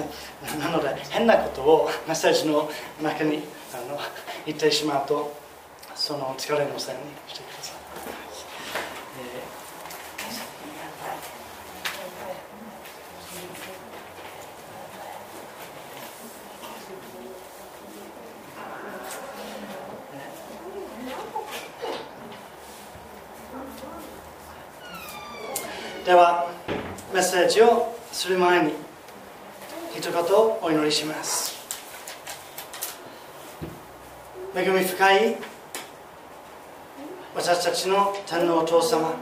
なので変なことをメッセージの中にあの言ってしまうとその疲れのせいにしてください。ではメッセージをする前に一言お祈りします。恵み深い私たちの天皇お父様。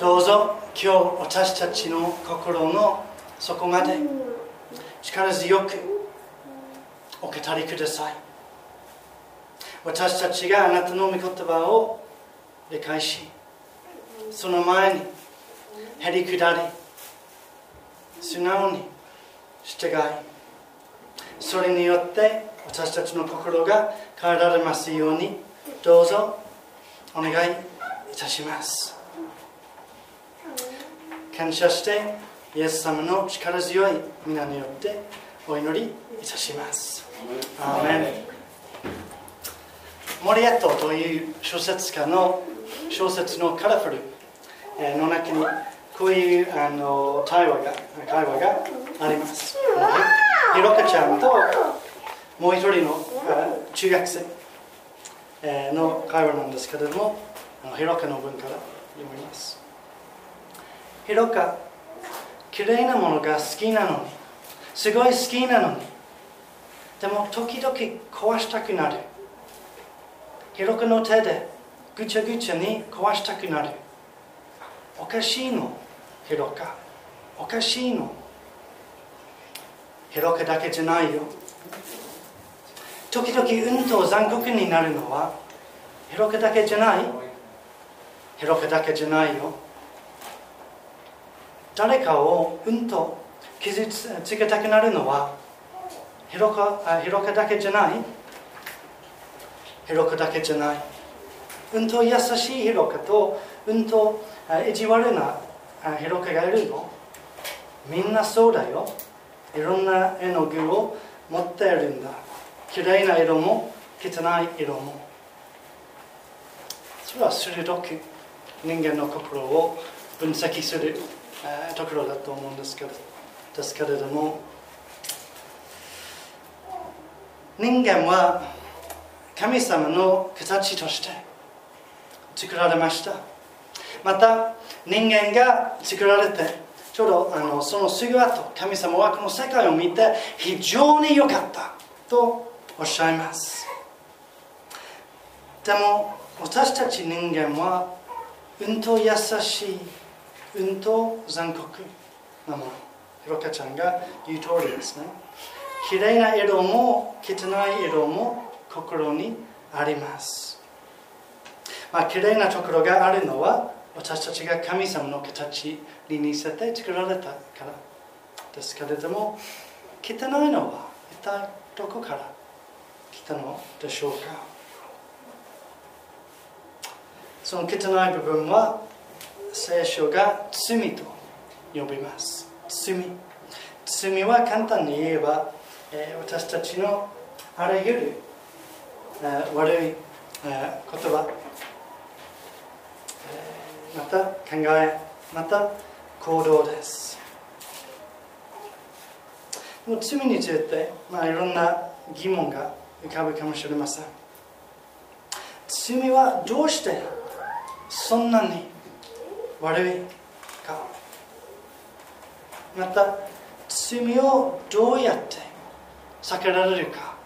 どうぞ今日私たちの心の底まで力強くお語りください。私たちがあなたの御言葉を理解しその前にへりくだり素直に従いそれによって私たちの心が変えられますようにどうぞお願いいたします。感謝してイエス様の力強い皆によってお祈りいたします。アーメンモリエットという小説家の小説のカラフルの中にこういうあの対話が会話があります。ひろかちゃんともう一人の中学生の会話なんですけれどもひろかの文から読みます。ひろか綺麗なものが好きなのにすごい好きなのにでも時々壊したくなる。ひろかの手でぐちゃぐちゃに壊したくなる。おかしいのヘロカおかしいの。ヘロカだけじゃないよ。時々うんと残酷になるのはヘロカだけじゃない。ヘロカだけじゃないよ。誰かをうんと傷つけたくなるのはヘロカヘロカだけじゃない。ヘロカだけじゃない。うんと優しいヘロカとうんと意地悪なヘロカがいるのみんなそうだよ。いろんな絵の具を持っているんだ。綺麗な色も汚い色も。それは鋭く人間の心を分析するところだと思うんですけどですけれども人間は神様の形として作られました。また人間が作られてちょうどあのそのすぐ後神様はこの世界を見て非常に良かったとおっしゃいます。でも私たち人間はうんと優しいうんと残酷なもの。ひろかちゃんが言う通りですね。綺麗な色も汚い色も心にあります。まあ綺麗なところがあるのは私たちが神様の形に似せて作られたから。ですけれども汚いのは一体どこから来たのでしょうか。その汚い部分は聖書が罪と呼びます。罪。罪は簡単に言えば、え私たちのあらゆる、え悪い、え言葉。また考えまた行動です。もう罪について、まあ、いろんな疑問が浮かぶかもしれません。罪はどうしてそんなに悪いか。また罪をどうやって避けられるか。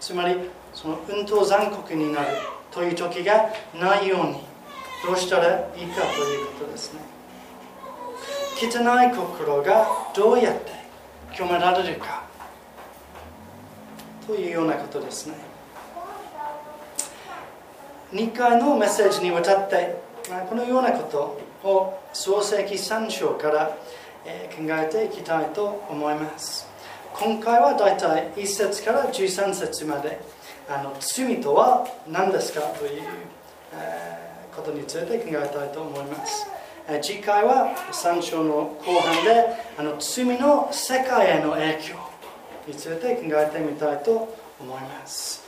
つまりその運動残酷になるという時がないようにどうしたらいいかということですね。汚い心がどうやって清められるかというようなことですね。2回のメッセージにわたってこのようなことを創世記3章から考えていきたいと思います。今回はだいたい1節から13節まで。あの罪とは何ですかという、え、ことについて考えたいと思います。次回は3章の後半であの罪の世界への影響について考えてみたいと思います。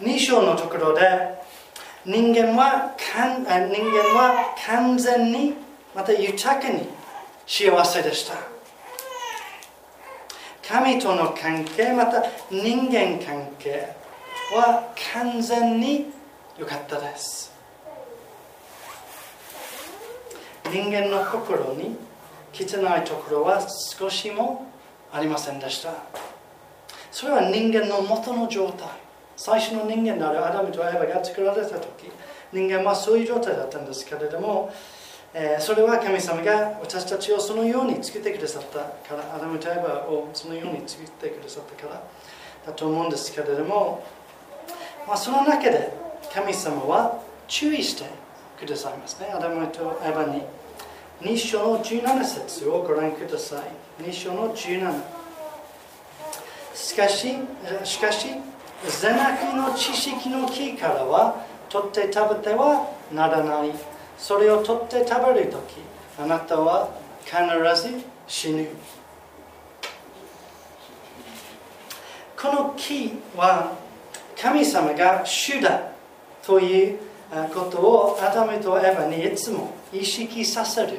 2章のところで人間は人間は完全にまた豊かに幸せでした。神との関係また人間関係は完全に良かったです。人間の心に汚いところは少しもありませんでした。それは人間の元の状態。最初の人間であるアダムとエヴァが作られた時人間はそういう状態だったんですけれども、え、それは神様が私たちをそのように作ってくださったからアダムとエヴァをそのように作ってくださったからだと思うんですけれども、まあ、その中で神様は注意してくださいますね。アダムとエヴァに2章の17節をご覧ください。2章の17しかししかし善悪の知識の木からは取って食べてはならない。それを取って食べるときあなたは必ず死ぬ。この木は神様が主だということをアダムとエヴァにいつも意識させる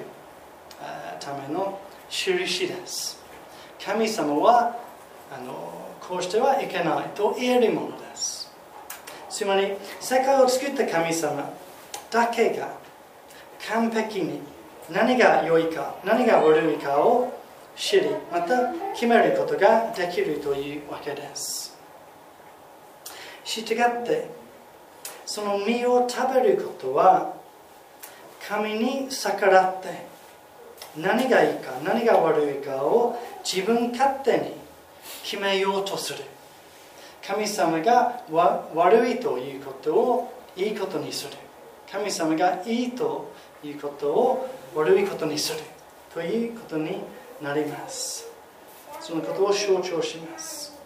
ための印です。神様はあのこうしてはいけないと言えるものです。つまり世界を作った神様だけが完璧に何が良いか何が悪いかを知りまた決めることができるというわけです。従ってその実を食べることは神に逆らって何がいいか何が悪いかを自分勝手に決めようとする。神様が悪いということをいいことにする。神様がいいということを悪いことにするということになります。そのことを象徴します。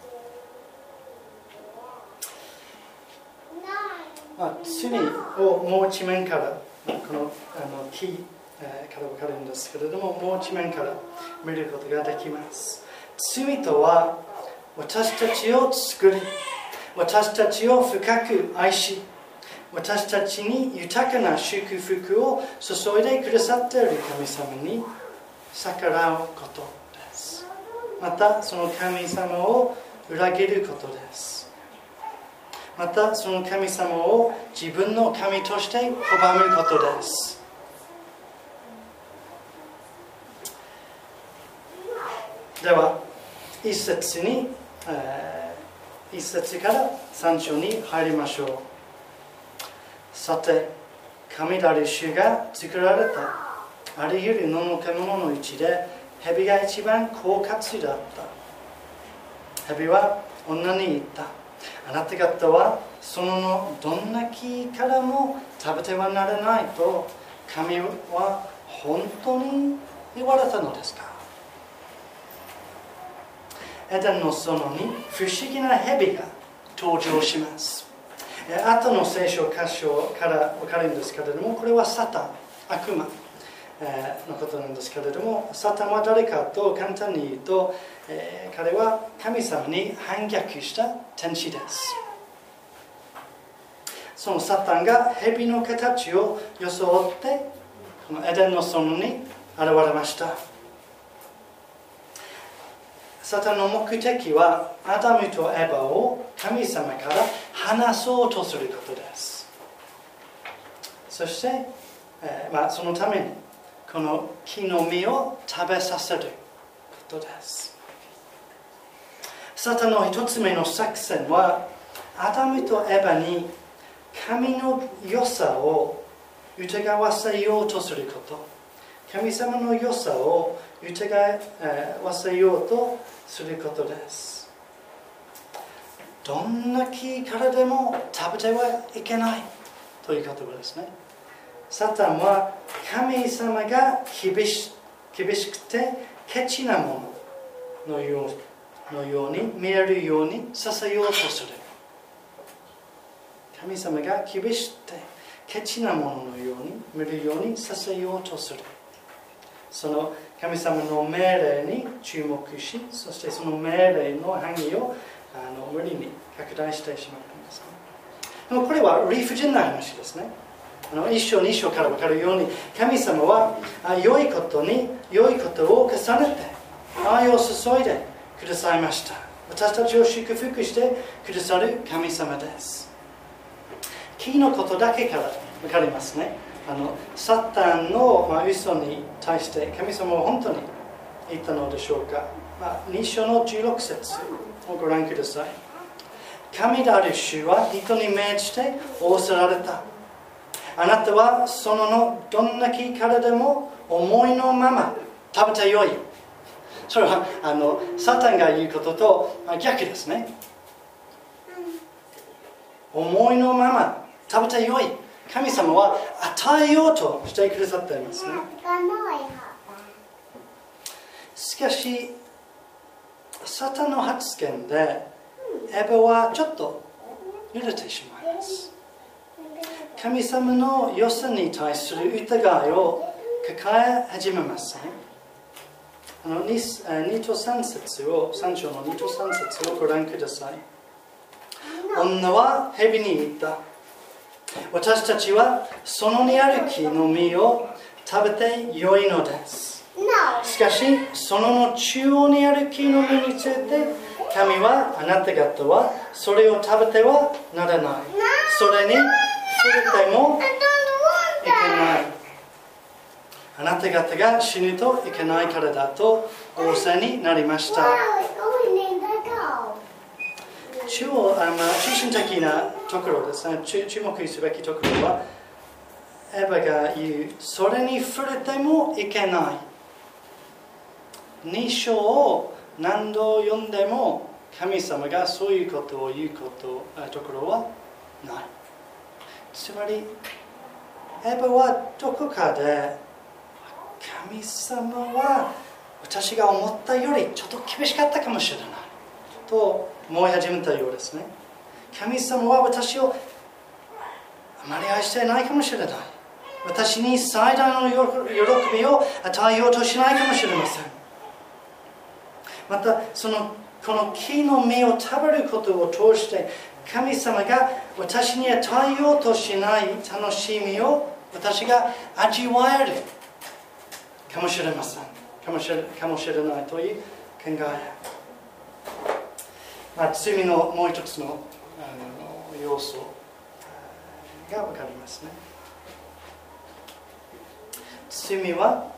まあ、罪をもう一面からこのあの木から分かるんですけれどももう一面から見ることができます。罪とは私たちを作り私たちを深く愛し私たちに豊かな祝福を注いでくださっている神様に逆らうことです。またその神様を裏切ることです。またその神様を自分の神として拒むことです。では一節に、えー、一節から三章に入りましょう。さて神なる主が作られたあらゆる野の獣のうちで蛇が一番狡猾だった。蛇は女に言った。あなた方はそのどんな木からも食べてはならないと神は本当に言われたのですか。エデンの園に不思議な蛇が登場します。後の聖書箇所から分かるんですけれどもこれはサタン悪魔のことなんですけれどもサタンは誰かと簡単に言うと彼は神様に反逆した天使です。そのサタンが蛇の形を装ってこのエデンの園に現れました。サタンの目的はアダムとエヴァを神様から離そうとすることです。そして、えー、まあ、そのためにこの木の実を食べさせることです。サタンの一つ目の作戦はアダムとエヴァに神の良さを疑わせようとすること。神様の良さを疑わせようとすることです。どんな木からでも食べてはいけないという言葉ですね。サタンは神様が厳し厳しくてケチなもののようのように見えるようにさせようとする。神様が厳しくてケチなもののように見るようにさせようとする。その神様の命令に注目しそしてその命令の範囲をあの無理に拡大してしまったんです、ねでもこれは理不尽な話ですね。あの一章二章から分かるように神様は良いことに良いことを重ねて愛を注いでくださいました。私たちを祝福してくださる神様です。木のことだけから分かりますね。あのサタンの、まあ、嘘に対して神様は本当に言ったのでしょうか、まあ、2章の16節をご覧ください。神である主は人に命じて仰せられた。あなたはそののどんな木からでも思いのまま食べてよい。それはあのサタンが言うことと逆ですね。思いのまま食べてよい。神様は与えようとしてくださっていますね。しかしサタンの発言でエヴァはちょっと揺れてしまいます。神様の良さに対する疑いを抱え始めますねあの 2, 2と3節を3章の2と3節をご覧ください。女は蛇に言った。私たちはそのにある木の実を食べて良いのです。しかしそのの中央にある木の実について神はあなた方はそれを食べてはならない。それに触れてもいけない。あなた方が死ぬといけないからだと仰せになりました中央あ、まあ、中心的なところですね。注目すべきところはエヴァが言うそれに触れてもいけない。2章を何度読んでも神様がそういうことを言うことところはない。つまりエヴァはどこかで神様は私が思ったよりちょっと厳しかったかもしれない。と思い始めたようですね。神様は私をあまり愛していないかもしれない。私に最大の喜びを与えようとしないかもしれません。またそのこの木の実を食べることを通して神様が私に与えようとしない楽しみを私が味わえる。かもしれません。かもしれかもしれないという考え、まあ、罪のもう一つのあの要素が分かりますね。罪は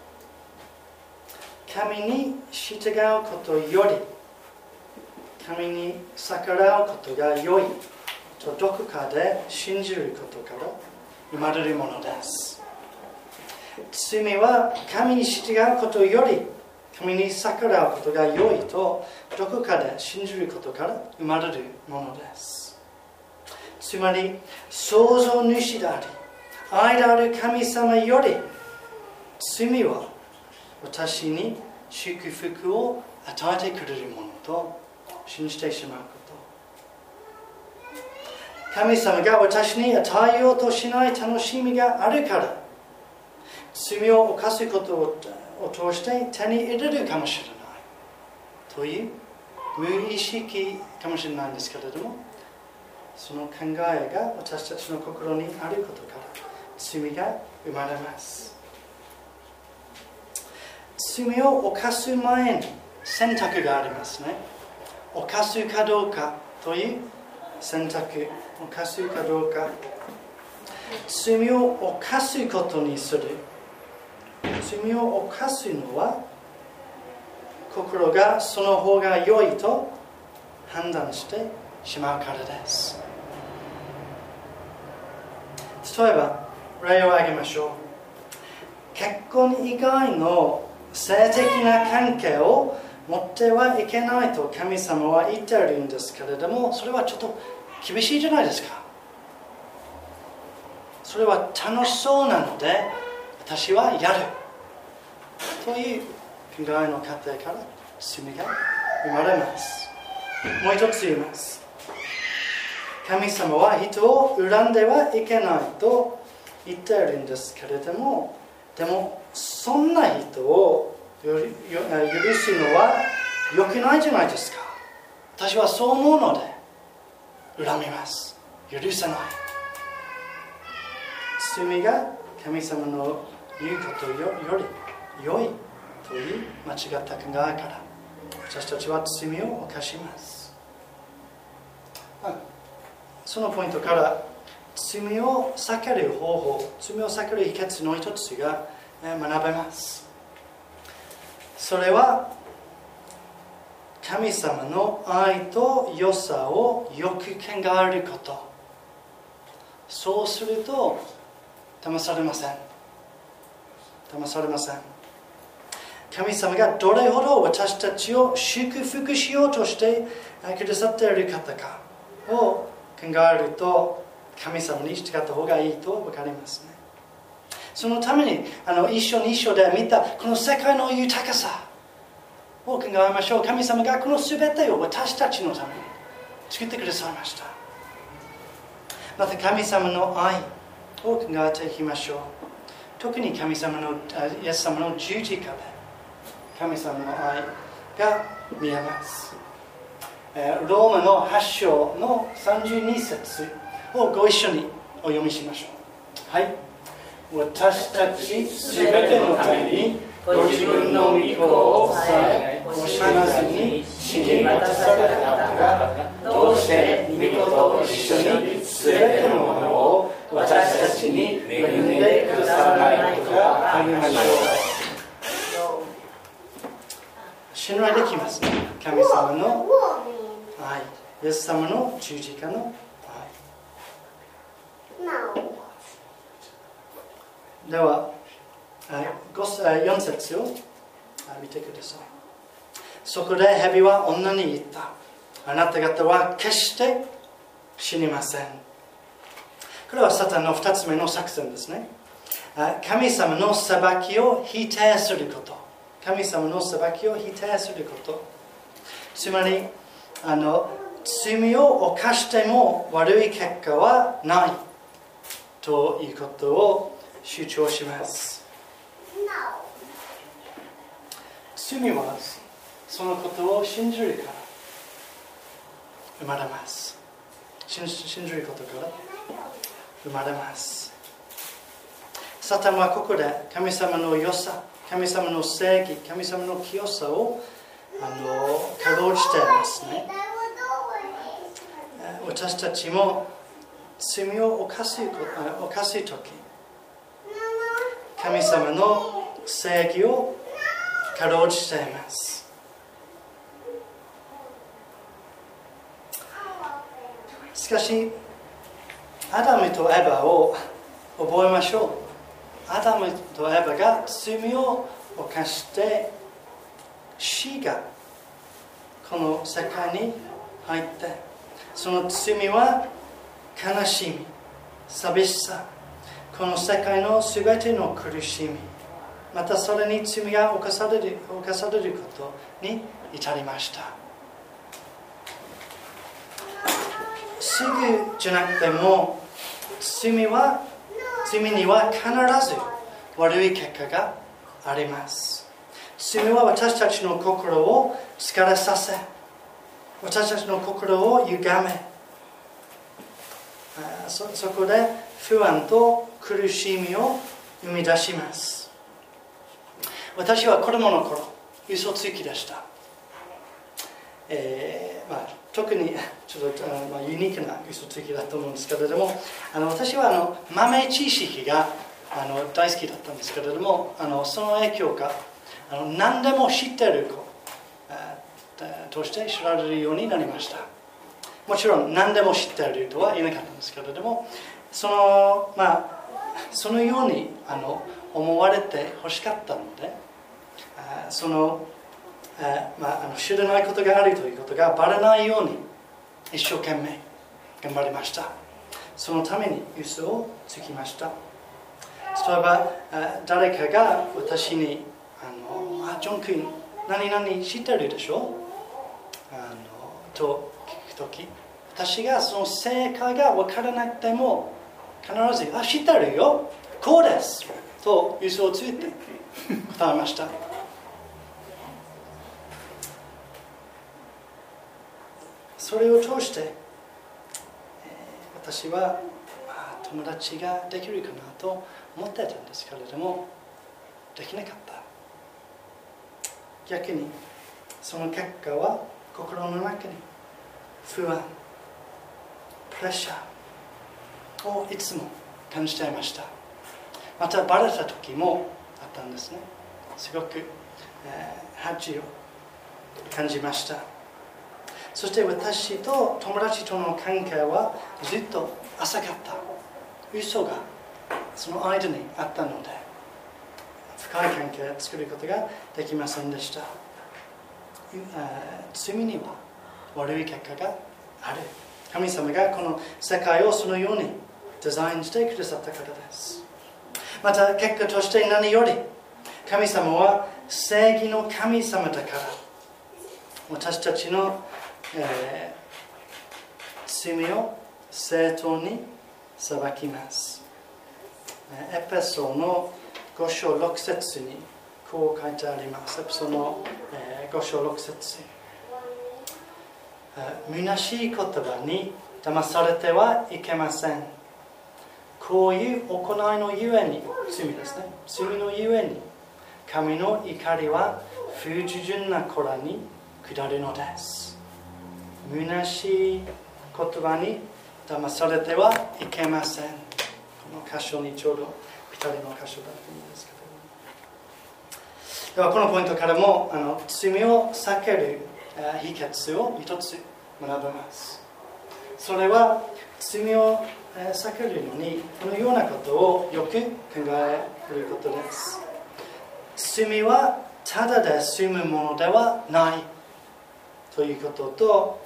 神に従うことより神に逆らうことが良いとどこかで信じることから生まれるものです。罪は神に従うことより神に逆らうことが良いとどこかで信じることから生まれるものです。つまり創造主であり愛である神様より罪は私に祝福を与えてくれるものと信じてしまうこと。神様が私に与えようとしない楽しみがあるから罪を犯すことをを通して手に入れるかもしれない。という無意識かもしれないんですけれどもその考えが私たちの心にあることから罪が生まれます。罪を犯す前に選択がありますね。犯すかどうかという選択。犯すかどうか。罪を犯すことにする罪を犯すのは心がその方が良いと判断してしまうからです。例えば例を挙げましょう。結婚以外の性的な関係を持ってはいけないと神様は言っているんですけれどもそれはちょっと厳しいじゃないですか。それは楽しそうなので私はやる。という考えの過程から罪が生まれます。もう一つ言います。神様は人を恨んではいけないと言っているんですけれどもでもそんな人を許すのは良くないじゃないですか。私はそう思うので恨みます。許さない。罪が神様の言うことより良いという間違った考えから私たちは罪を犯します。そのポイントから罪を避ける方法罪を避ける秘訣の一つが学べます。それは神様の愛と良さをよく考えること。そうすると騙されません。騙されません。神様がどれほど私たちを祝福しようとしてくださっている方かを考えると神様に従った方がいいと分かりますね。そのためにあの一緒に一緒で見たこの世界の豊かさを考えましょう。神様がこの全てを私たちのために作ってくださいました。また神様の愛を考えていきましょう。特に神様のイエス様の十字架で神様の愛が見えます。ローマの8章の32節をご一緒にお読みしましょう。はい。私たちすべてのためにご自分の御子をさえ惜しまずに死に渡された方がどうして御子と一緒にすべてのものを私たちに恵んで信頼できますね。神様の愛イエス様の十字架の愛では4節を見てください。そこで蛇は女に言った。あなた方は決して死にません。これはサタンの2つ目の作戦ですね神様の裁きを否定すること。神様の裁きを否定すること。つまりあの罪を犯しても悪い結果はないということを主張します。罪はそのことを信じるから生まれます。信じることから生まれます。サタンはここで神様の良さ神様の正義神様の清さをあの稼働していますね私たちも罪を犯す犯す時神様の正義を稼働していますしかしアダムとエバを覚えましょうアダムとエバが罪を犯して死がこの世界に入ってその罪は悲しみ寂しさこの世界のすべての苦しみまたそれに罪が犯される犯されることに至りました。すぐじゃなくても罪は罪には必ず悪い結果があります。罪は私たちの心を疲れさせ私たちの心を歪め。そそこで不安と苦しみを生み出します。私は子供の頃嘘つきでした、えーまあ、特にちょっとまあ、ユニークな嘘つきだと思うんですけれどもあの私はあの豆知識があの大好きだったんですけれどもあのその影響かあの何でも知ってる子として知られるようになりました。もちろん何でも知ってるとは言えなかったんですけれどもそのまあそのようにあの思われてほしかったのでその,、まあ、あの知らないことがあるということがバレないように一生懸命頑張りました。そのために嘘をつきました。例えば誰かが私にあのあジョン君何々知ってるでしょあのと聞くとき私がその正解が分からなくても必ず「あ知ってるよ」こうです。と嘘をついて答えました。それを通して、私は、友達ができるかなと思ってたんですけれどもできなかった。逆にその結果は心の中に不安プレッシャーをいつも感じていました。またバレた時もあったんですね。すごく、えー、恥を感じました。そして私と友達との関係はずっと浅かった。嘘がその間にあったので深い関係を作ることができませんでした。罪には悪い結果がある。神様がこの世界をそのようにデザインしてくださったからです。また結果として何より神様は正義の神様だから私たちの、え、罪を正当に裁きますエペソの5章6節にこう書いてあります。エペソの、え、5章6節。虚しい言葉に騙されてはいけません。こういう行いのゆえに罪ですね。罪のゆえに神の怒りは不従順な子らに下るのです。虚しい言葉に騙されてはいけませんこの箇所にちょうどぴったりの箇所だと思うんですけどではこのポイントからもあの罪を避ける秘訣を一つ学べます。それは罪を避けるのにこのようなことをよく考えることです。罪はただで済むものではない。ということと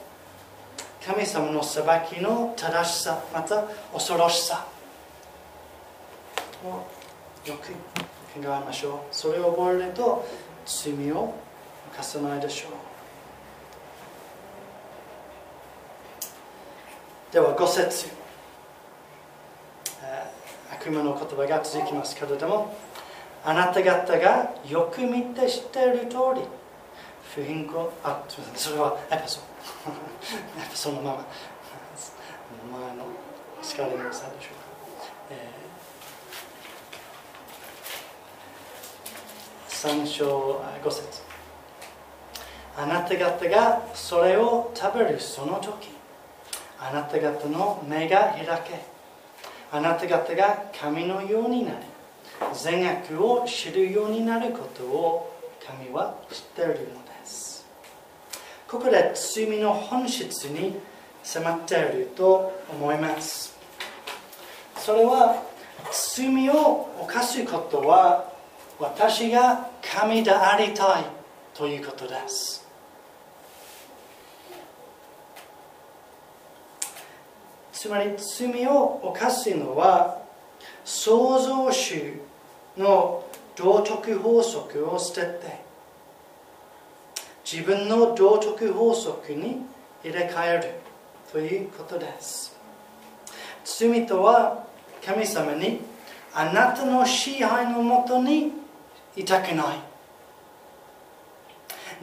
神様の裁きの正しさまた恐ろしさ。をよく考えましょう。それを覚えると罪を犯さないでしょう。では5節。悪魔の言葉が続きますけれどもあなた方がよく見て知っている通り不貧困あすみません。それはエペソエペソのまま前の叱りのさでしょうか、えー、3章5節。あなた方がそれを食べるその時あなた方の目が開けあなた方が神のようになり善悪を知るようになることを神は知っているのここで罪の本質に迫っていると思います。それは罪を犯すことは私が神でありたいということです。つまり罪を犯すのは創造主の道徳法則を捨てて自分の道徳法則に入れ替えるということです。罪とは神様にあなたの支配のもとにいたくない。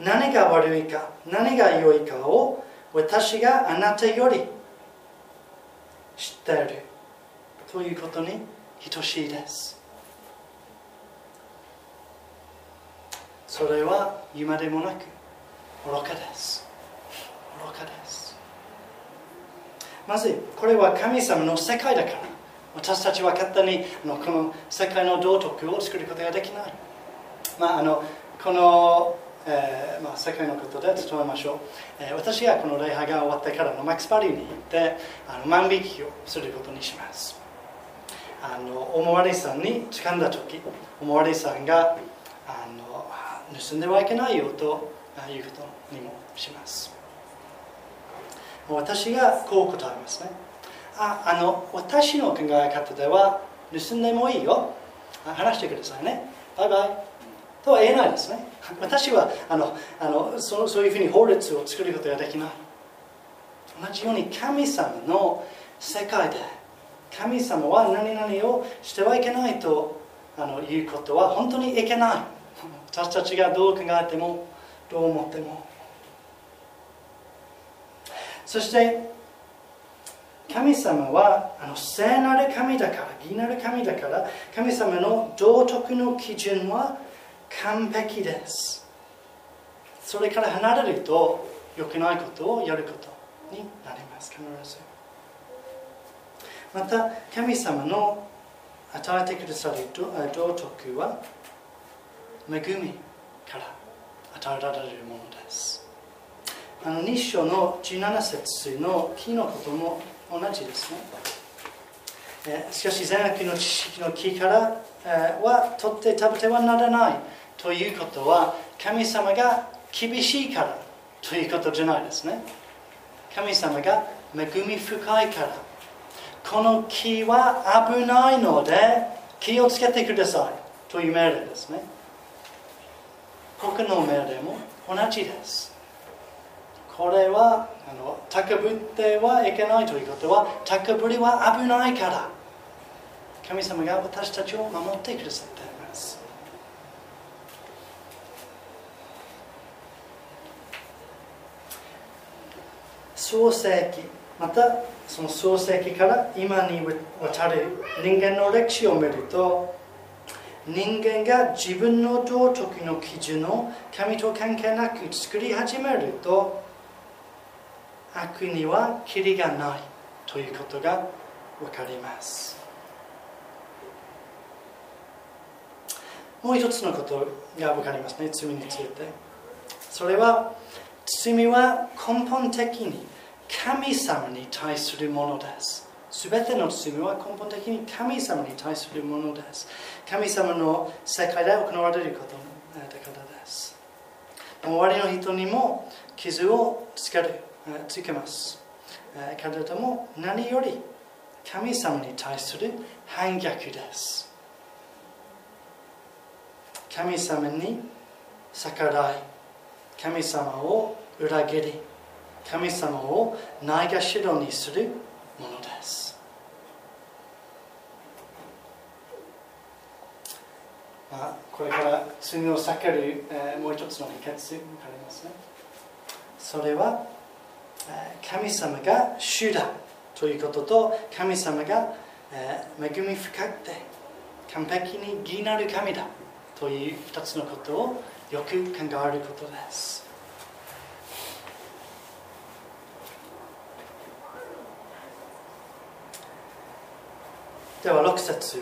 何が悪いか何が良いかを私があなたより知っているということに等しいです。それは今でもなく愚かです。愚かです。まずこれは神様の世界だから。私たちは勝手にのこの世界の道徳を作ることができない。まああのこのえーまあ、世界のことで例えましょう、えー、私がこの礼拝が終わってからのマックスパリに行ってあの万引きをすることにします。あのおまわりさんに掴んだ時おまわりさんがあの盗んではいけないよということにもします。私がこう答えますね。ああの私の考え方では盗んでもいいよ。話してくださいね。バイバイ。とは言えないですね。私はあのあのそそういうふうに法律を作ることができない。同じように神様の世界で神様は何々をしてはいけないとあの言うことは本当にいけない。私たちがどう考えてもどう思っても。そして神様はあの聖なる神だから義なる神だから神様の道徳の基準は完璧です。それから離れると良くないことをやることになります。必ず。また神様の与えてくださる道徳は恵みから与えられるものです。あの日章の17節の木のことも同じですね。しかし善悪の知識の木からは取って食べてはならないということは神様が厳しいからということじゃないですね。神様が恵み深いから。この木は危ないので気をつけてくださいという命令ですね。他の命令も同じです。これはあの高ぶってはいけないということは高ぶりは危ないから。神様が私たちを守ってくださっています。創世記またその創世記から今にわたる人間の歴史を見ると人間が自分の道徳の基準を神と関係なく作り始めると悪にはキリがないということが分かります。もう一つのことが分かりますね罪について。それは罪は根本的に神様に対するものです。全ての罪は根本的に神様に対するものです。神様の世界で行われることだからです。周りの人にも傷をつけるつけます。けれども何より神様に対する反逆です。神様に逆らい神様を裏切り神様をないがしろにするものです。まあ、これから罪を避ける、えー、もう一つの秘訣がありますね。それはえ神様が主だということと神様がえ恵み深くて完璧に義なる神だという2つのことをよく考えることです。では6節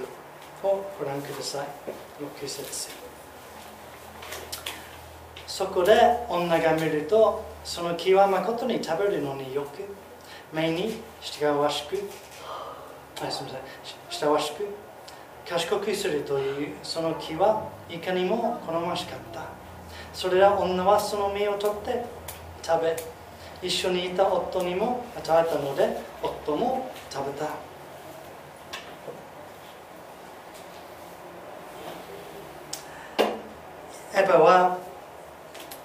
をご覧ください。6節。そこで女が見るとその木は誠に食べるのによく目に従わしくあすみません。従わしく賢くするというその木はいかにも好ましかった。それら女はその実を取って食べ一緒にいた夫にも与えたので夫も食べた。エヴァは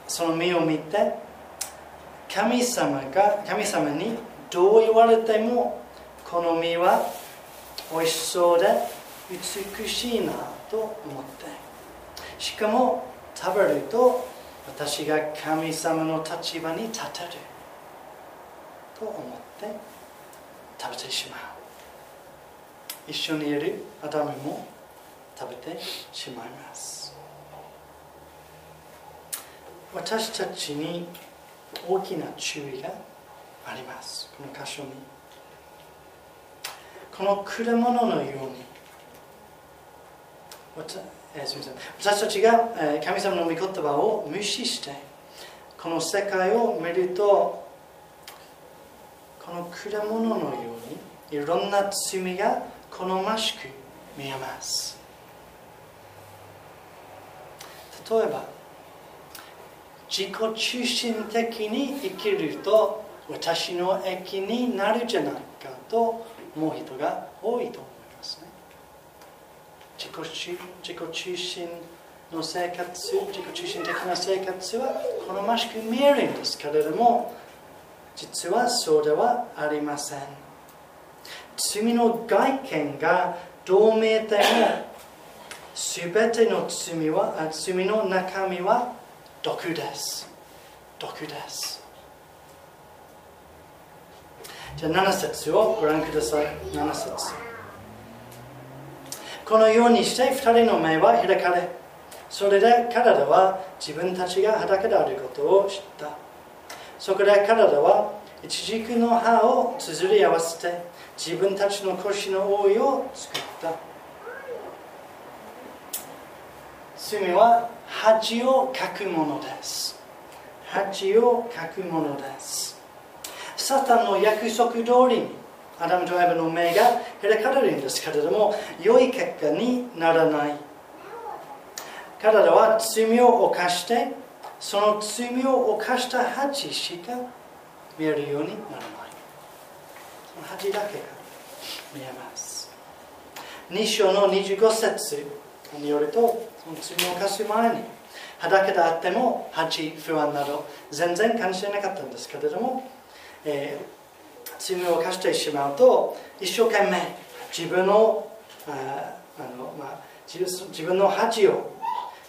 その実を見て神様が神様にどう言われてもこの実は美味しそうで美しいなと思って。しかも食べると私が神様の立場に立てると思って。食べてしまう。一緒にいるアダムも食べてしまいます。私たちに大きな注意があります。この箇所に。この果物のように、私たちが、神様の御言葉を無視してこの世界を見るとこの果物のようにいろんな罪が好ましく見えます。例えば自己中心的に生きると私の益になるじゃないかと思う人が多いと思いますね。自己自己中心の生活自己中心的な生活は好ましく見えるんですけれども実はそうではありません。罪の外見がどう見えても全ての罪は罪の中身は毒です毒ですじゃあ7節をご覧ください。7節。このようにして2人の目は開かれそれで彼らは自分たちが裸であることを知った。そこで彼らは一軸の葉を綴り合わせて自分たちの腰の覆いを作った。罪は恥をかくものです。恥をかくものです。サタンの約束通りにアダムとエバの目が開かれるんですけれども良い結果にならない。彼らは罪を犯してその罪を犯した恥しか見えるようにならない。その恥だけが見えます。2章の25節。によるとその罪を犯す前に裸であっても恥不安など全然感じてなかったんですけれども、えー、罪を犯してしまうと一生懸命自分のああの、まあ、自分の恥を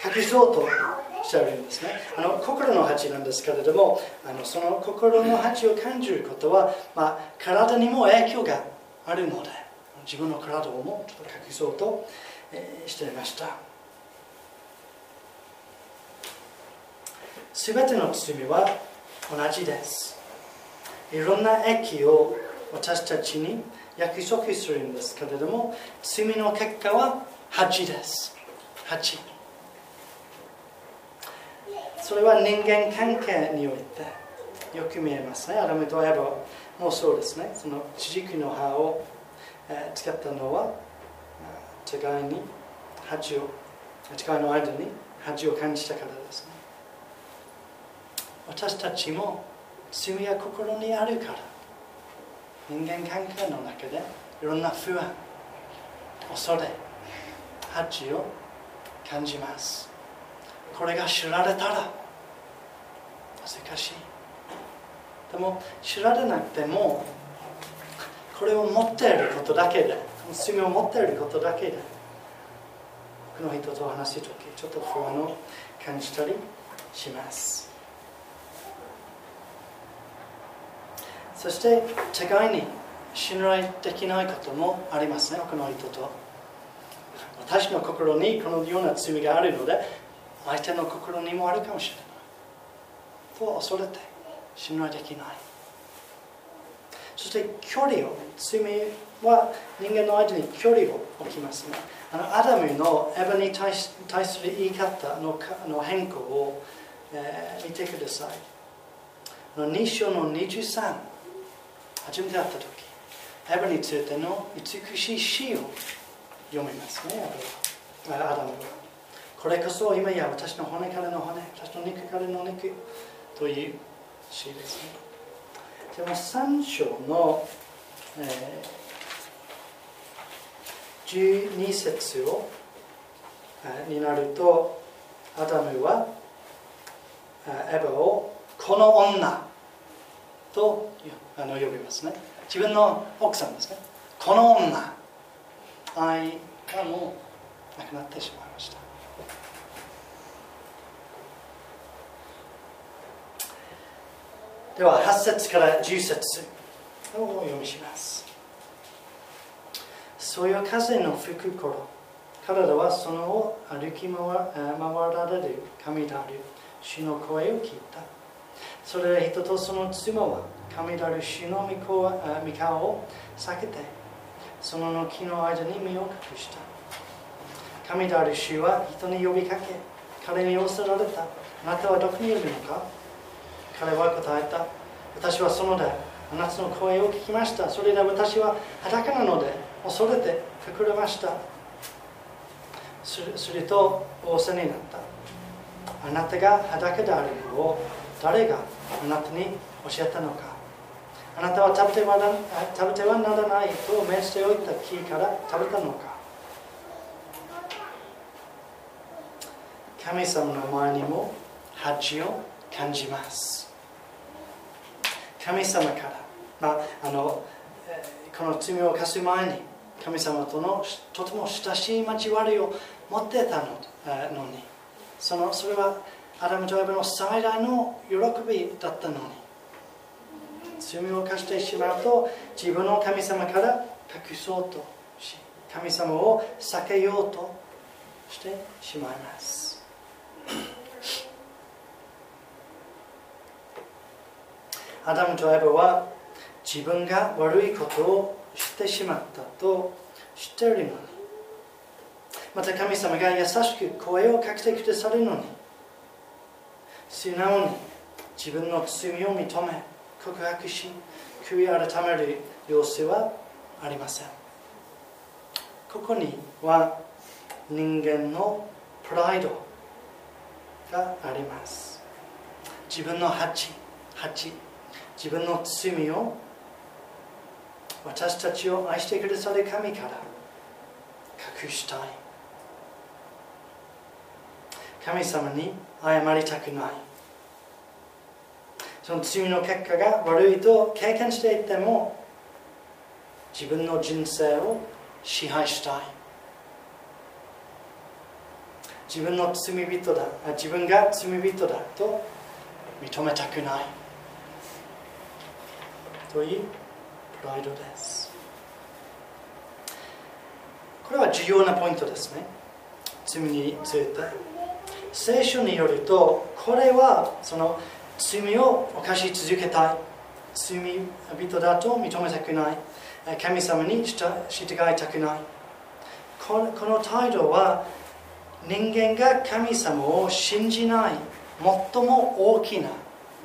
隠そうとしているんですね。あの心の恥なんですけれどもあのその心の恥を感じることは、まあ、体にも影響があるので自分の体をもちょっと隠そうと、していました。すべての罪は同じです。いろんな益を私たちに約束するんですけれども罪の結果は恥です。恥それは人間関係においてよく見えますね。アダムとエバもそうですね。その地軸の葉を、えー、使ったのは互いに恥を互いの間に恥を感じたからですね。私たちも罪や心にあるから人間関係の中でいろんな不安恐れ恥を感じます。これが知られたら難しい。でも知られなくてもこれを持っていることだけで罪を持っていることだけでこの人と話す時ちょっと不安を感じたりします。そして互いに信頼できないこともありますねこの人と。私の心にこのような罪があるので相手の心にもあるかもしれない。と恐れて信頼できない。そして距離を罪は人間の間に距離を置きますね。あのアダムのエヴァに対する言い方のの変更を、えー、見てください。あの2章の23初めて会った時エヴァについての美しい詩を読みますねアダムは。これこそ今や私の骨からの骨私の肉からの肉という詩ですね。でも3章の、えー、12節を、になるとアダムはエヴァをこの女とあの呼びますね。自分の奥さんですね。この女。愛がもうなくなってしまいました。では8節から10節をお読みします。そよ風の吹く頃彼らはそのを歩き回られる神である主の声を聞いた。それで人とその妻は神である主の御顔を避けてその木の間に身を隠した。神である主は人に呼びかけ彼に寄せられた。あなたはどこにいるのか。彼は答えた。私はそのであなたの声を聞きました。それで私は裸なので恐れて隠れました。すると仰せになった。あなたが裸であるのを誰があなたに教えたのか。あなたは食べては食べてはならないと命しておいた木から食べたのか。神様の前にも恥を感じます。神様から、まあ、あのこの罪を犯す前に神様とのとても親しい交わりを持ってたのに。そのそれはアダムとエバの最大の喜びだったのに。罪を犯してしまうと自分の神様から隠そうとし神様を避けようとしてしまいます。アダムとエバは自分が悪いことをしてしまったと知っているのにまた神様が優しく声をかけてくださるのに素直に自分の罪を認め告白し悔い改める様子はありません。ここには人間のプライドがあります。自分の恥恥自分の罪を私たちを愛してくださる神から隠したい。神様に謝りたくない。その罪の結果が悪いと経験していても自分の人生を支配したい。自分の罪人だ。自分が罪人だと認めたくない。というプライドです。これは重要なポイントですね。罪について。聖書によるとこれはその罪を犯し続けたい。罪人だと認めたくない。神様に従いたくない。この態度は人間が神様を信じない。最も大きな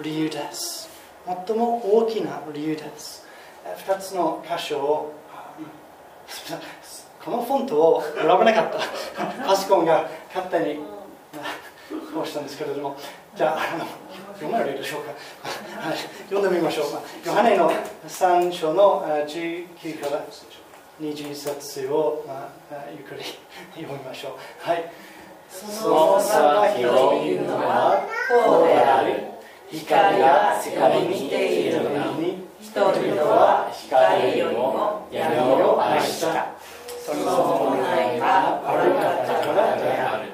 理由です。最も大きな理由です。2つの箇所を このフォントを選ばなかった。パソコンが勝手にこうしたんですけれども。じゃあ読めるでしょうか。読んでみましょう。ヨハネの3章の19から20節を、まあ、ゆっくり読みましょう。はい。その裁きを言うのはこうである。光が世界に来ているのに人々は光よりも闇を愛した。その行いが悪かったからである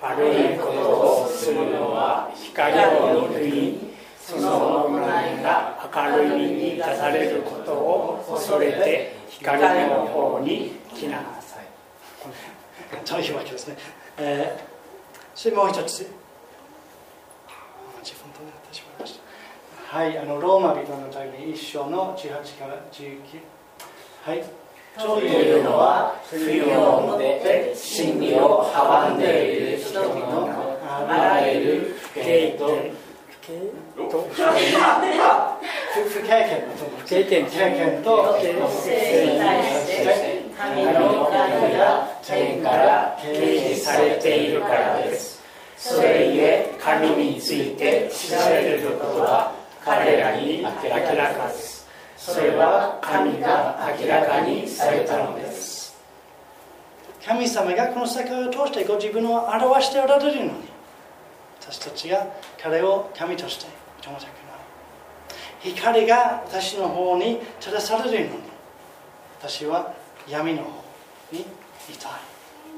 悪いことをするのは光を見にその行いが明るみに出されることを恐れて光の方に来なさい。というわけですね、えー、それもう一つ。はい、あのローマ人の第一章の18から19。はい。というのは、冬をもって真理を阻んでいる人のあらゆる不敬と不経験不経験経験と性に対して神の神が天から掲示されているからです。それゆえ神について知られることは彼らに明らかです。それは神が明らかにされたのです。神様がこの世界を通してご自分を表しておられるのに私たちが彼を神として認めたくない。光が私の方に照らされるのに私は闇の方にいたい。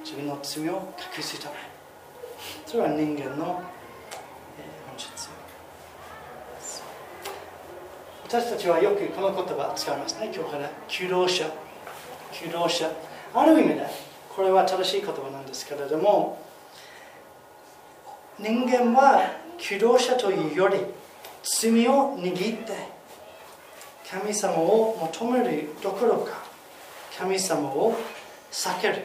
自分の罪を隠すためそれは人間の私たちはよくこの言葉使いますね。今日から求道者。求道者。ある意味でこれは正しい言葉なんですけれども人間は求道者というより罪を握って神様を求めるどころか神様を避ける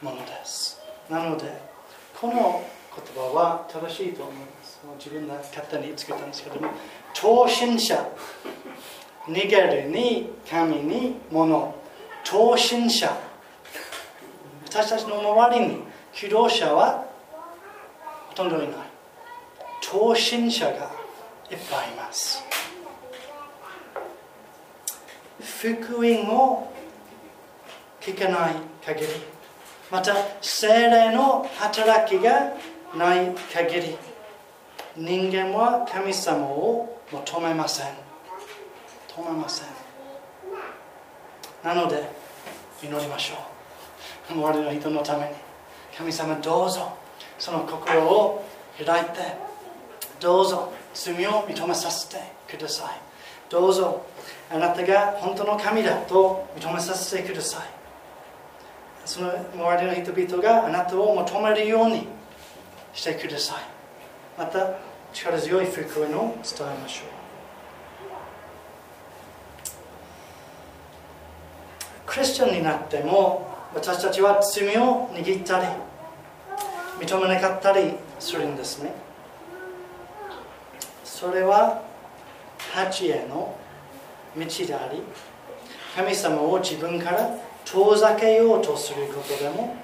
ものです。なのでこの言葉は正しいと思います。自分が勝手に作ったんですけども超新者。逃げるに神に物。超新者。私たちの周りに機動者はほとんどいない。超新者がいっぱいいます。福音を聞かない限りまた精霊の働きがない限り人間は神様を求めません。止めません。なので祈りましょう。周りの人のために。神様どうぞその心を開いてどうぞ罪を認めさせてください。どうぞあなたが本当の神だと認めさせてください。その周りの人々があなたを求めるようにしてください。また力強い福音を伝えましょう。クリスチャンになっても私たちは罪を握ったり認めなかったりするんですね。それは八への道であり神様を自分から遠ざけようとすることでも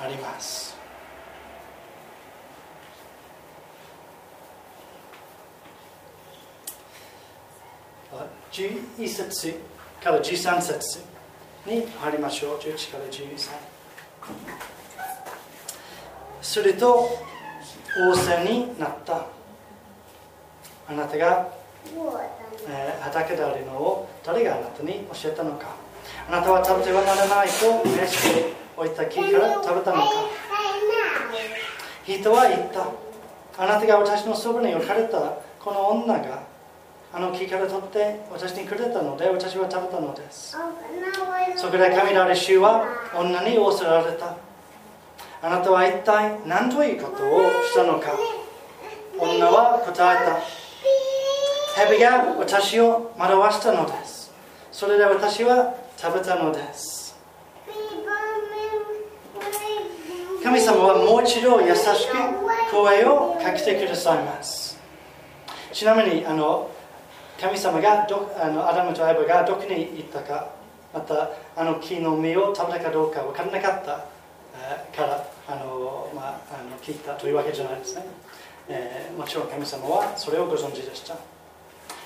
あります。11節から13節に入りましょう11から13すると仰せになった。あなたが、えー、畑であるのを誰があなたに教えたのか。あなたは食べてはならないと召しておいた木から食べたのか。人は言った。あなたが私のそばに置かれたこの女があの木から取って私にくれたので私は食べたのです。そこで神のある主は女に仰せられた。あなたは一体何ということをしたのか？女は答えた。蛇が私を惑わしたのです。それで私は食べたのです。神様はもう一度優しく声をかけてくださいます。ちなみにあの神様がどあのアダムとエバがどこに行ったかまたあの木の実を食べたかどうか分からなかったからあの、まあ、あの聞いたというわけじゃないですね、えー、もちろん神様はそれをご存知でした。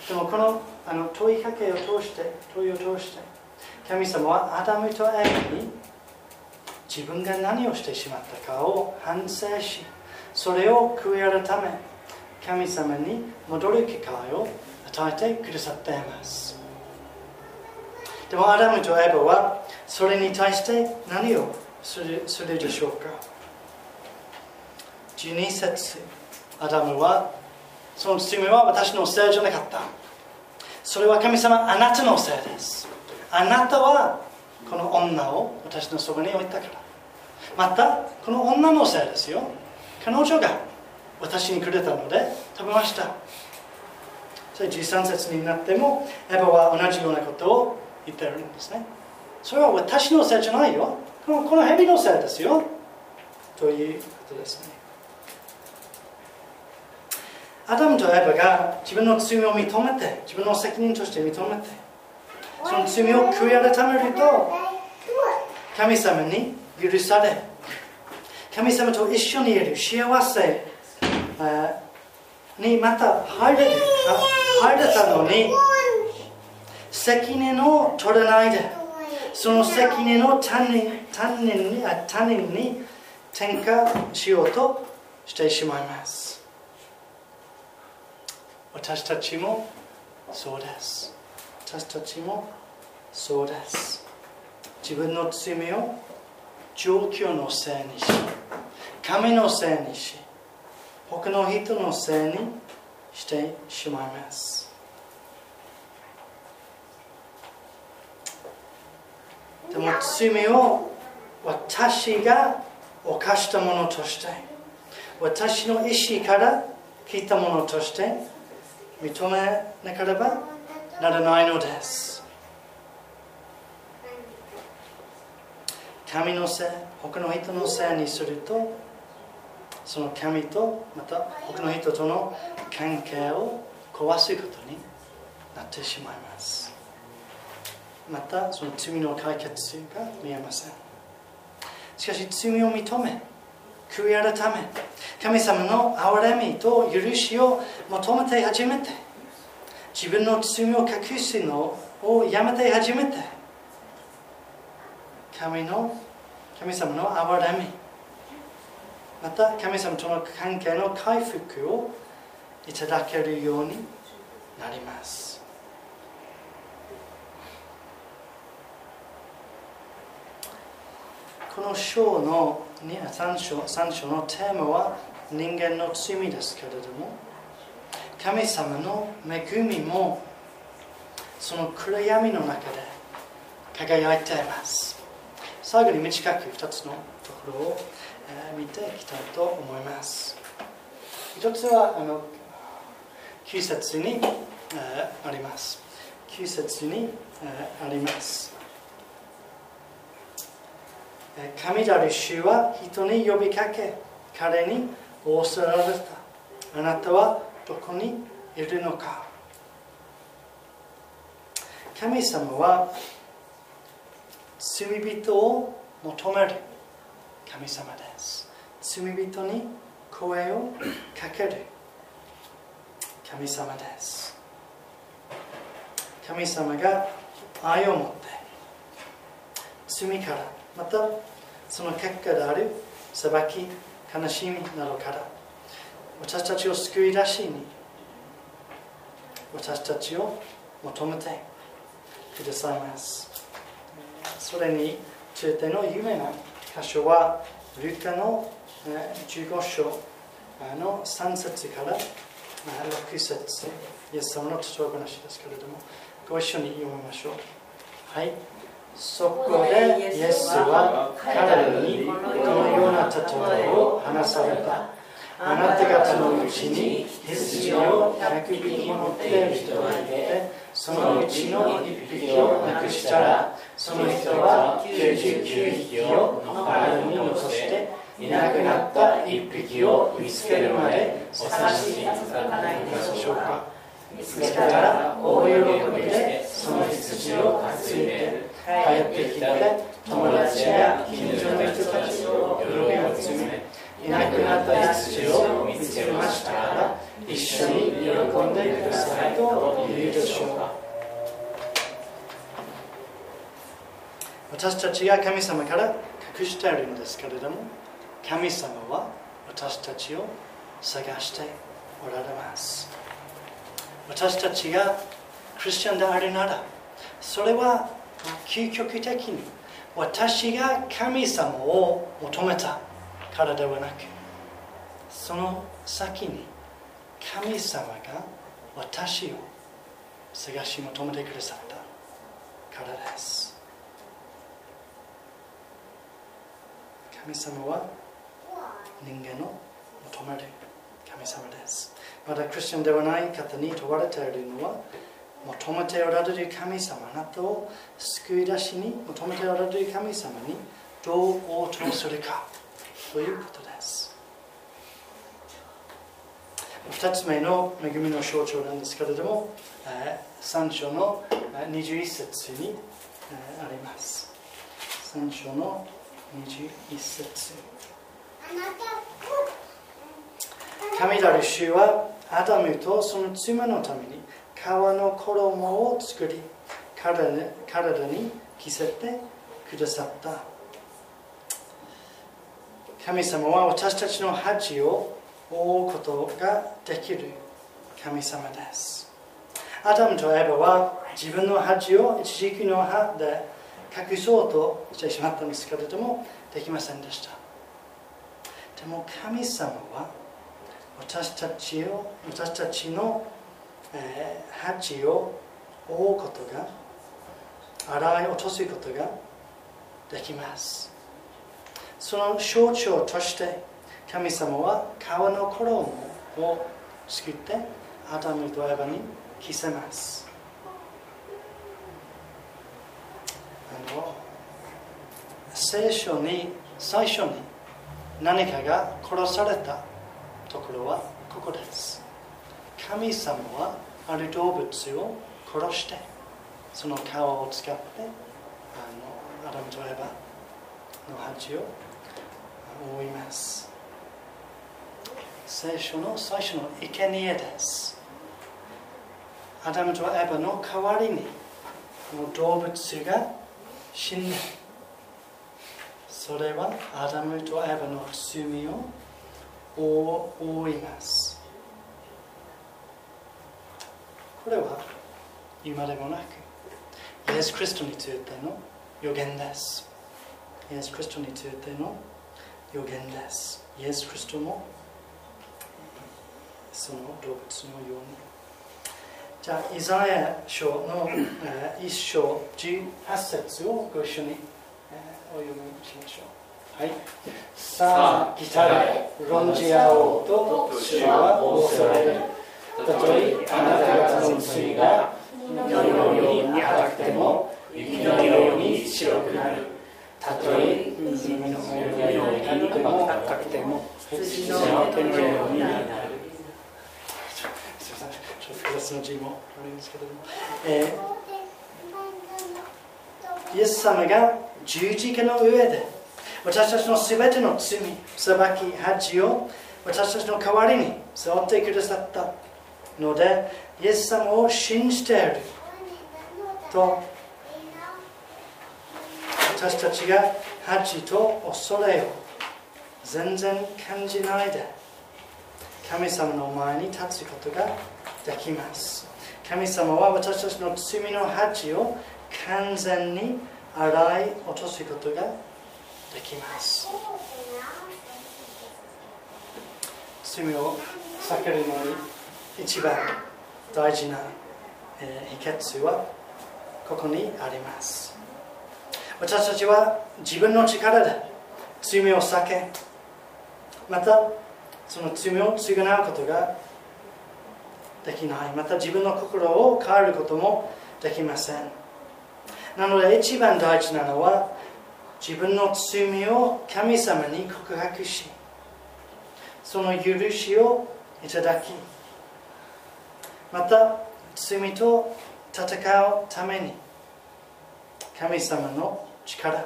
でもこのあの問いかけを通して問いを通して神様はアダムとエバに自分が何をしてしまったかを反省しそれを悔い改め神様に戻る機会を与えてくださっています。でもアダムとエバはそれに対して何をするするでしょうか？12節アダムはその罪は私のせいじゃなかった。それは神様あなたのせいです。あなたはこの女を私のそばに置いたから。またこの女のせいですよ。彼女が私にくれたので食べました。それ13節になってもエヴァは同じようなことを言ってるんですね。それは私のせいじゃないよ。このこの蛇のせいですよ。ということですね。アダムとエヴァが自分の罪を認めて自分の責任として認めてその罪を悔い改めると神様に許され神様と一緒にいる幸せにまた入れる入れたのに責任を取らないでその責任を他人他人に他人に転嫁しようとしてしまいます。私たちもそうです。私たちもそうです。自分の罪を状況のせいにし神のせいにし他の人のせいにしてしまいます。でも罪を私が犯したものとして私の意思から聞いたものとして認めなければならないのです。神のせい他の人のせいにするとその神とまた他の人との関係を壊すことになってしまいます。またその罪の解決が見えません。しかし罪を認め悔い改め神様の憐れみと許しを求めて初めて自分の罪を隠すのをやめて初めて神の神様の憐れみまた神様との関係の回復をいただけるようになりますこの章の3章 ,3 章のテーマは人間の罪ですけれども神様の恵みもその暗闇の中で輝いています最後に短く2つのところを見ていきたいと思います。一つはあの9節にあります。9節にあります。神なる主は人に呼びかけ彼に仰せられた。あなたはどこにいるのか。神様は罪人を求める神様です罪人に声をかける神様です神様が愛を持って罪からまたその結果である裁き悲しみなどから私たちを救い出しに私たちを求めてくださいますそれについての有名な箇所はルカの15章。の3節から6節。イエス様の父親話ですけれどもご一緒に読みましょう。はい。そこでイエスは彼らにこのような例えを話された。あなた方のうちに羊を100匹持っている人がいてそのうちの1匹をなくしたらその人は99匹を野原に落としていなくなった1匹を見つけるまでお探し続かないでしょうか。見つけたら大喜びでその羊を担いで帰ってきて友達や近所の人たちを喜びを詰めいなくなった羊を見つけましたら一緒に喜んでくださいと言うでしょうか。私たちが神様から隠しているんですけれども神様は私たちを探しておられます。私たちがクリスチャンであるならそれは究極的に私が神様を求めたからではなくその先に神様が私を探し求めてくださったからです。神様は人間を求める神様です。まだクリスチャンではない方に問われているのは求めておられる神様あなたを救い出しに求めておられる神様にどう応答するかということです。2つ目の恵みの象徴なんですけれども3章の21節にあります。3章の21節。神なる主はアダムとその妻のために皮の衣を作り体に着せてくださった。神様は私たちの恥を覆うことができる。神様です。アダムとエバは自分の恥を一時期の歯で隠そうとしてしまったんですけれどもできませんでした。でも神様は私たちを私たちのえー、鉢を覆うことが洗い落とすことができます。その象徴として神様は川の衣を作ってアダムとエバに着せます。あの聖書に最初に何かが殺されたところはここです。神様はある動物を殺してその皮を使ってあのアダムとエバの鉢を覆います。聖書の最初の生贄です。アダムとエバの代わりにこの動物が死んでそれはアダムとエバの罪を覆います。これは今でもなくイエス・クリストについての予言です。イエス・クリストについての予言です。イエス・クリストもその動物のように。じゃあイザヤ書の、えー、1章18節をご一緒に、お読みしましょう。はい。さあ来たれ論じ合おうと主は仰せられるたとえあなた方の罪が夜のように赤くても雪のように白くなる。たとえ海のように赤くても羊の手のようになる。すみません。ちょっと複雑な字もあるんですけれども、えー、イエス様が十字架の上で私たちのすべての罪、裁き、恥を私たちの代わりに背負ってくださったので、イエス様を信じている。と私たちが恥と恐れを全然感じないで神様の前に立つことができます。神様は私たちの罪の恥を完全に洗い落とすことができます。罪を避けるのに一番大事な、え、秘訣はここにあります。私たちは自分の力で罪を避けまたその罪を償うことができない。また自分の心を変えることもできません。なので一番大事なのは自分の罪を神様に告白しその許しをいただきまた罪と戦うために神様の力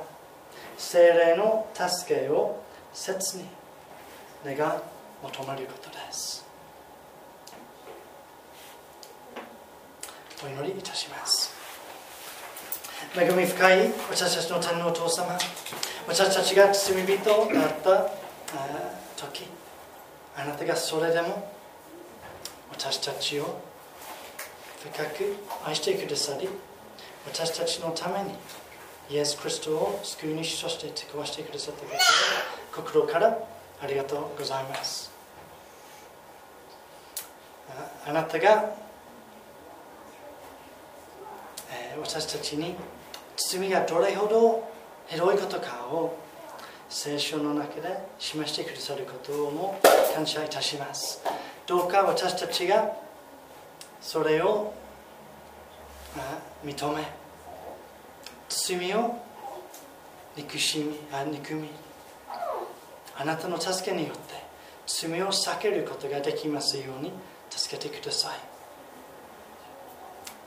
精霊の助けを切に願い求めることです。お祈りいたします。恵み深い私たちの天皇父様。私たちが罪人だった時。あなたがそれでも私たちを深く愛してくださり私たちのためにイエス・クリストを救い主として使わしてくださったこと心からありがとうございます。あなたが、私たちに罪がどれほどひどいことかを聖書の中で示してくださることをも感謝いたします。どうか私たちがそれを認め罪を憎しみあ憎みあなたの助けによって罪を避けることができますように助けてください。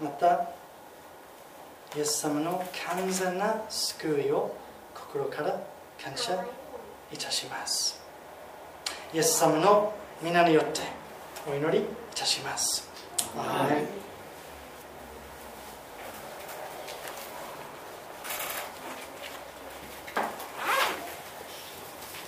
またイエス様の完全な救いを心から感謝いたしますイエス様の皆によってお祈りいたします。